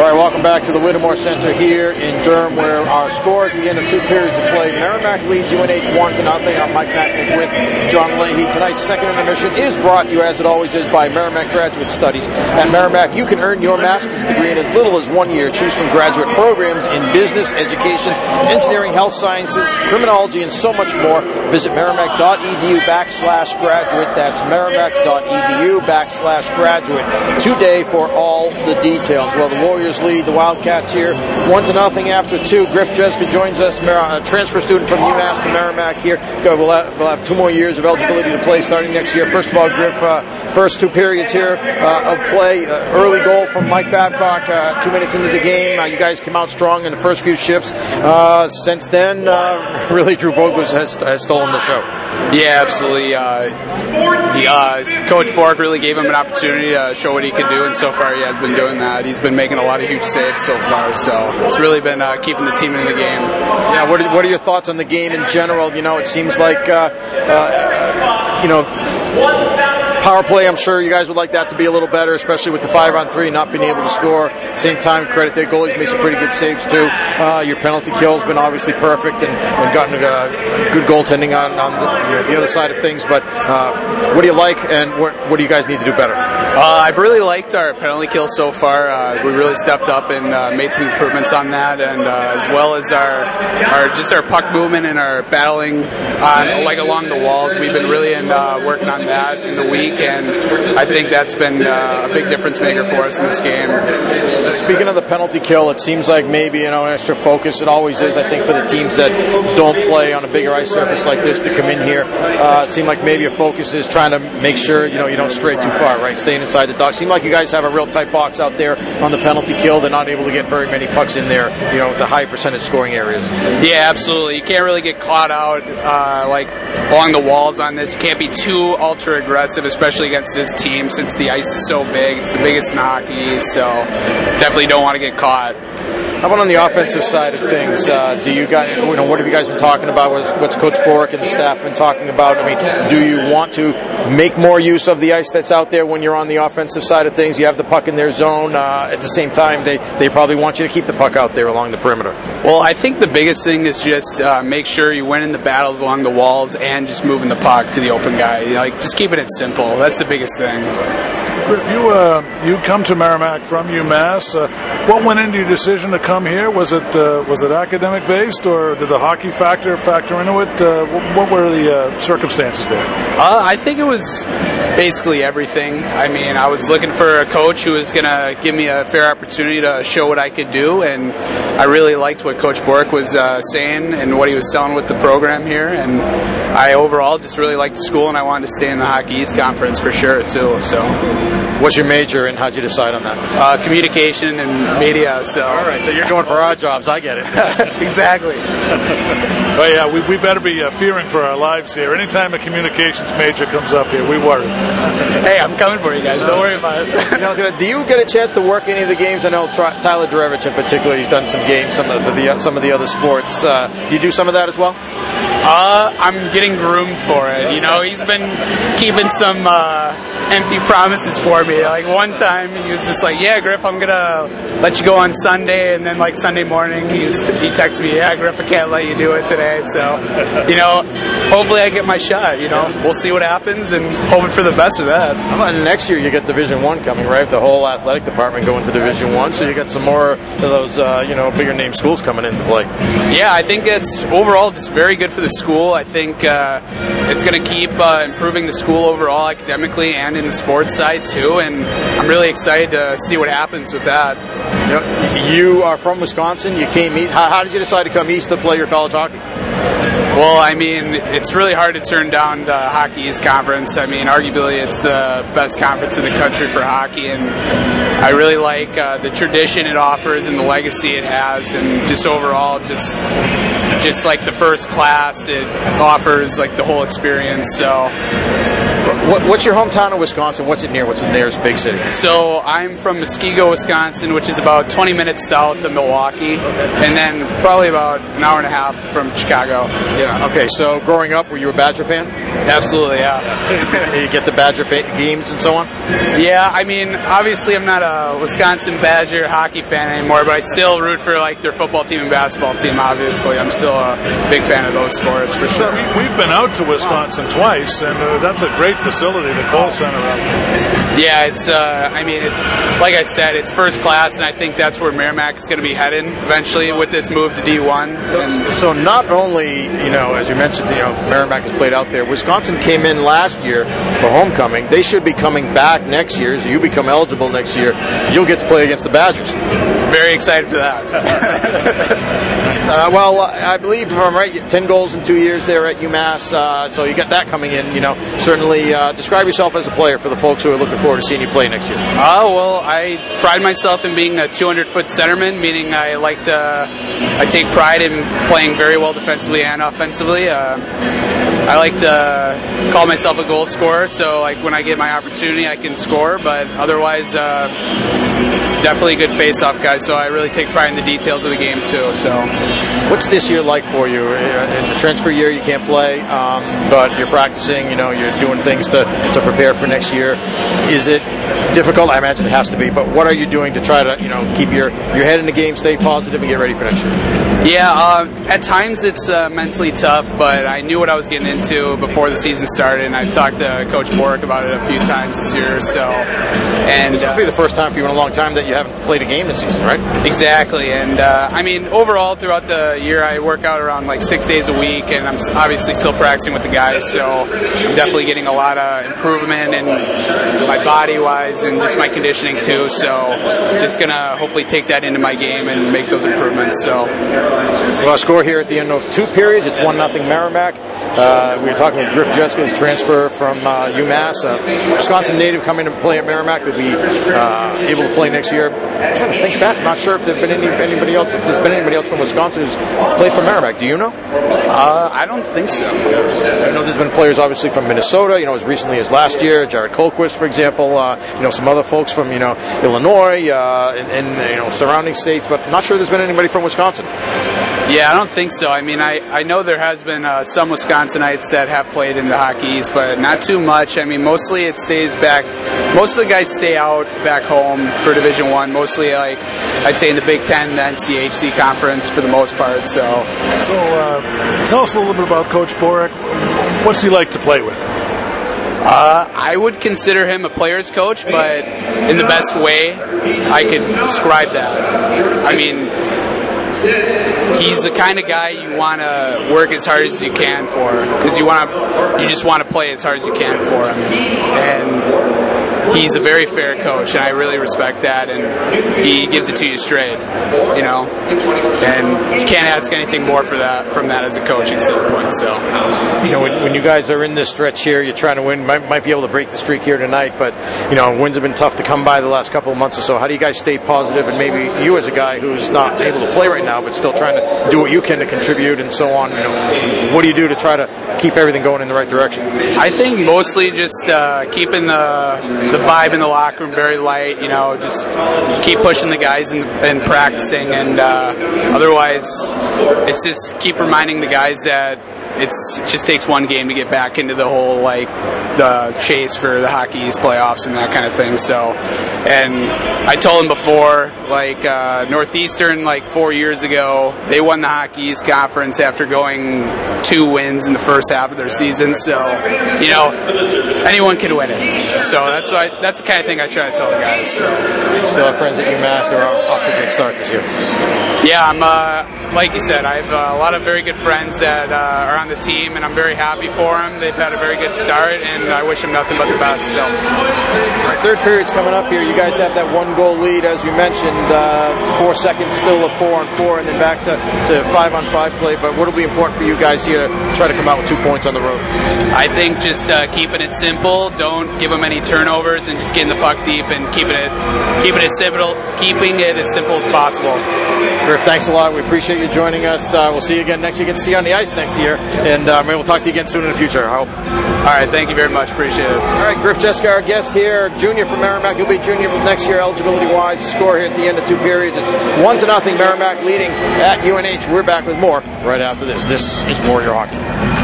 All right, welcome back to the Whittemore Center here in Durham, where our score at the end of two periods of play, Merrimack leads UNH one to nothing. I'm Mike Macknick with John Leahy. Tonight's second intermission is brought to you, as it always is, by Merrimack Graduate Studies. At Merrimack, you can earn your master's degree in as little as one year. Choose from graduate programs in business, education, engineering, health sciences, criminology, and so much more. Visit merrimack.edu backslash graduate. That's merrimack.edu backslash graduate today for all the details. Well, the Warriors lead the Wildcats here one to nothing after two. Griff Jeska joins us, a transfer student from UMass to Merrimack here. We'll have, we'll have two more years of eligibility to play starting next year. First of all, Griff, uh, first two periods here uh, of play. Uh, early goal from Mike Babcock, uh, two minutes into the game. Uh, you guys came out strong in the first few shifts. Uh, since then, really, Drew Vogels has, has stolen the show. Yeah, absolutely. he, Coach Borek really gave him an opportunity to show what he could do, and so far he has been doing that. He's been making a lot huge saves so far, so it's really been uh, keeping the team in the game. Yeah, what are, what are your thoughts on the game in general? You know, it seems like, uh, uh, you know, Power play, I'm sure you guys would like that to be a little better, especially with the five on three not being able to score. Same time, credit their goalies made some pretty good saves too. Uh, your penalty kill has been obviously perfect and, and gotten a, good goaltending on, on the, the, other side of things. But uh, what do you like, and what, what, do you guys need to do better? Uh, I've really liked our penalty kill so far. Uh, we really stepped up and uh, made some improvements on that, and uh, as well as our our just our puck movement and our battling like along the walls. We've been really in, working on that in the week week, and I think that's been uh, a big difference maker for us in this game. Speaking of the penalty kill, it seems like maybe you know an extra focus. It always is, I think, for the teams that don't play on a bigger ice surface like this to come in here. Uh, seem like maybe a focus is trying to make sure you know you don't stray too far, right? Staying inside the dock. Seem like you guys have a real tight box out there on the penalty kill. They're not able to get very many pucks in there. You know, the high percentage scoring areas. Yeah, absolutely. You can't really get caught out uh, like along the walls on this. You can't be too ultra aggressive, especially against this team since the ice is so big. It's the biggest in hockey, so definitely don't want to get caught. How about on the offensive side of things? Uh, do you guys, you know, what have you guys been talking about? What's, what's Coach Borek and the staff been talking about? I mean, do you want to make more use of the ice that's out there when you're on the offensive side of things? You have the puck in their zone. Uh, at the same time, they, they probably want you to keep the puck out there along the perimeter. Well, I think the biggest thing is just uh, make sure you win in the battles along the walls and just moving the puck to the open guy. You know, like just keeping it simple. That's the biggest thing. You uh, you come to Merrimack from UMass. Uh, what went into your decision to come here? Was it uh, was it academic based, or did the hockey factor factor into it? Uh, what were the uh, circumstances there? Uh, I think it was basically everything. I mean, I was looking for a coach who was going to give me a fair opportunity to show what I could do, and I really liked what Coach Borek was saying and what he was selling with the program here. And I overall just really liked the school, and I wanted to stay in the Hockey East Conference for sure too. So. What's your major and how'd you decide on that? Uh, communication and media. So. All right, so you're going for our jobs. I get it. exactly. well, yeah, we, we better be uh, fearing for our lives here. Anytime a communications major comes up here, we worry. Hey, I'm coming for you guys. Don't worry about it. do you get a chance to work any of the games? I know Tyler Drevich in particular. He's done some games, some of the some of the other sports. Uh, do you do some of that as well? Uh, I'm getting groomed for it. You know, he's been keeping some uh, empty promises for me. Like one time, he was just like, "Yeah, Griff, I'm gonna let you go on Sunday," and then like Sunday morning, he was he texted me, "Yeah, Griff, I can't let you do it today." So, you know, hopefully I get my shot. You know, we'll see what happens, and hoping for the best with that. next year you get Division One coming, right? The whole athletic department going to Division One, so you got some more of those, uh, you know, bigger name schools coming into play. Yeah, I think it's overall just very good for the school. I think uh, it's going to keep uh, improving the school overall academically and the sports side too. And I'm really excited to see what happens with that. You are from Wisconsin. You came east. How, how did you decide to come east to play your college hockey? Well, I mean, it's really hard to turn down the Hockey East Conference. I mean, arguably, it's the best conference in the country for hockey, and I really like uh, the tradition it offers and the legacy it has, and just overall, just just like the first class, it offers like the whole experience. So What, what's your hometown of Wisconsin? What's it near? What's the nearest big city? So I'm from Muskego, Wisconsin, which is about 20 minutes south of Milwaukee, and then probably about an hour and a half from Chicago. Yeah. Okay. So growing up, were you a Badger fan? Absolutely, yeah. you get the Badger fa- games and so on. Yeah, I mean, obviously I'm not a Wisconsin Badger hockey fan anymore, but I still root for like their football team and basketball team. Obviously, I'm still a big fan of those sports for sure. We, have been out to Wisconsin twice, and uh, that's a great facility, the Kohl Center out. Yeah, it's. Uh, I mean, it, like I said, it's first class, and I think that's where Merrimack is going to be heading eventually with this move to D1. So, so not only you know, as you mentioned, you know, Merrimack has played out there. Wisconsin came in last year for homecoming. They should be coming back next year. So you become eligible next year. You'll get to play against the Badgers. Very excited for that. uh, well, I believe if I'm right, ten goals in two years there at UMass. Uh, so you got that coming in. You know, certainly uh, describe yourself as a player for the folks who are looking forward to seeing you play next year. Oh well, I pride myself in being a 200 foot centerman, meaning I like to. I take pride in playing very well defensively and offensively. Uh, I like to call myself a goal scorer, so like when I get my opportunity, I can score. But otherwise, uh, definitely a good face-off guy. So I really take pride in the details of the game too. So, what's this year like for you? In the transfer year, you can't play, um, but you're practicing. You know, you're doing things to to prepare for next year. Is it difficult? I imagine it has to be. But what are you doing to try to you know keep your your head in the game, stay positive, and get ready for next year? Yeah, uh, at times it's uh, mentally tough, but I knew what I was getting into before the season started, and I talked to Coach Borek about it a few times this year. So, and this must uh, be the first time for you in a long time that you haven't played a game this season, right? Exactly, and uh, I mean overall throughout the year, I work out around like six days a week, and I'm obviously still practicing with the guys, so I'm definitely getting a lot of improvement in my body wise and just my conditioning too. So, just gonna hopefully take that into my game and make those improvements. So. Well, score here at the end of two periods. It's one nothing Merrimack. Uh, we were talking with Griff Jessica, his transfer from uh, UMass, uh, Wisconsin native coming to play at Merrimack, who'll be uh, able to play next year. I'm trying to think back. I'm not sure if there's been any, anybody else. If there's been anybody else from Wisconsin who's played for Merrimack. Do you know? Uh, I don't think so. I know there's been players obviously from Minnesota. You know, as recently as last year, Jared Colquist, for example. Uh, you know, some other folks from you know Illinois and, and you know surrounding states, but I'm not sure there's been anybody from Wisconsin. Yeah, I don't think so. I mean, I, I know there has been uh, some Wisconsinites that have played in the Hockey East, but not too much. I mean, mostly it stays back. Most of the guys stay out back home for Division One. Mostly, like I'd say in the Big Ten, the NCHC conference for the most part. So, so uh, tell us a little bit about Coach Borek. What's he like to play with? Uh, I would consider him a player's coach, but in the best way I could describe that. I mean, he's the kind of guy you want to work as hard as you can for because you want to you just want to play as hard as you can for him and he's a very fair coach, and I really respect that. And he gives it to you straight, you know. And you can't ask anything more for that from that as a coaching standpoint. So, you know, when, when you guys are in this stretch here, you're trying to win. Might, might be able to break the streak here tonight, but you know, wins have been tough to come by the last couple of months or so. How do you guys stay positive? And maybe you, as a guy who's not able to play right now, but still trying to do what you can to contribute and so on. You know, what do you do to try to keep everything going in the right direction? I think mostly just uh, keeping the the vibe in the locker room very light. You know, just keep pushing the guys and, and practicing, and uh, otherwise, it's just keep reminding the guys that it's it just takes one game to get back into the whole like the chase for the Hockey East playoffs and that kind of thing. So, and I told him before, like uh, Northeastern, like four years ago, they won the Hockey East conference after going two wins in the first half of their season. So, you know, anyone can win it. So that's why that's the kind of thing I try to tell the guys. So. Still have friends at UMass. They're off to a great start this year. Yeah, I'm. Uh, like you said, I have uh, a lot of very good friends that uh, are on the team, and I'm very happy for them. They've had a very good start, and I wish them nothing but the best. So, third period's coming up here. You guys have that one goal lead, as we mentioned. Uh, four seconds still of four on four, and then back to, to five on five play. But what will be important for you guys here to try to come out with two points on the road? I think just uh, keeping it simple simple. Don't give them any turnovers and just getting the puck deep and keeping it keeping it simple, keeping it as simple as possible. Griff, thanks a lot. We appreciate you joining us. Uh, we'll see you again next year. Get to see you on the ice next year, and uh, maybe we'll talk to you again soon in the future. I hope. All right, thank you very much. Appreciate it. All right, Griff Jessica, our guest here, junior from Merrimack. He'll be junior next year, eligibility wise. The score here at the end of two periods. It's one to nothing. Merrimack leading at UNH. We're back with more right after this. This is Warrior Hockey.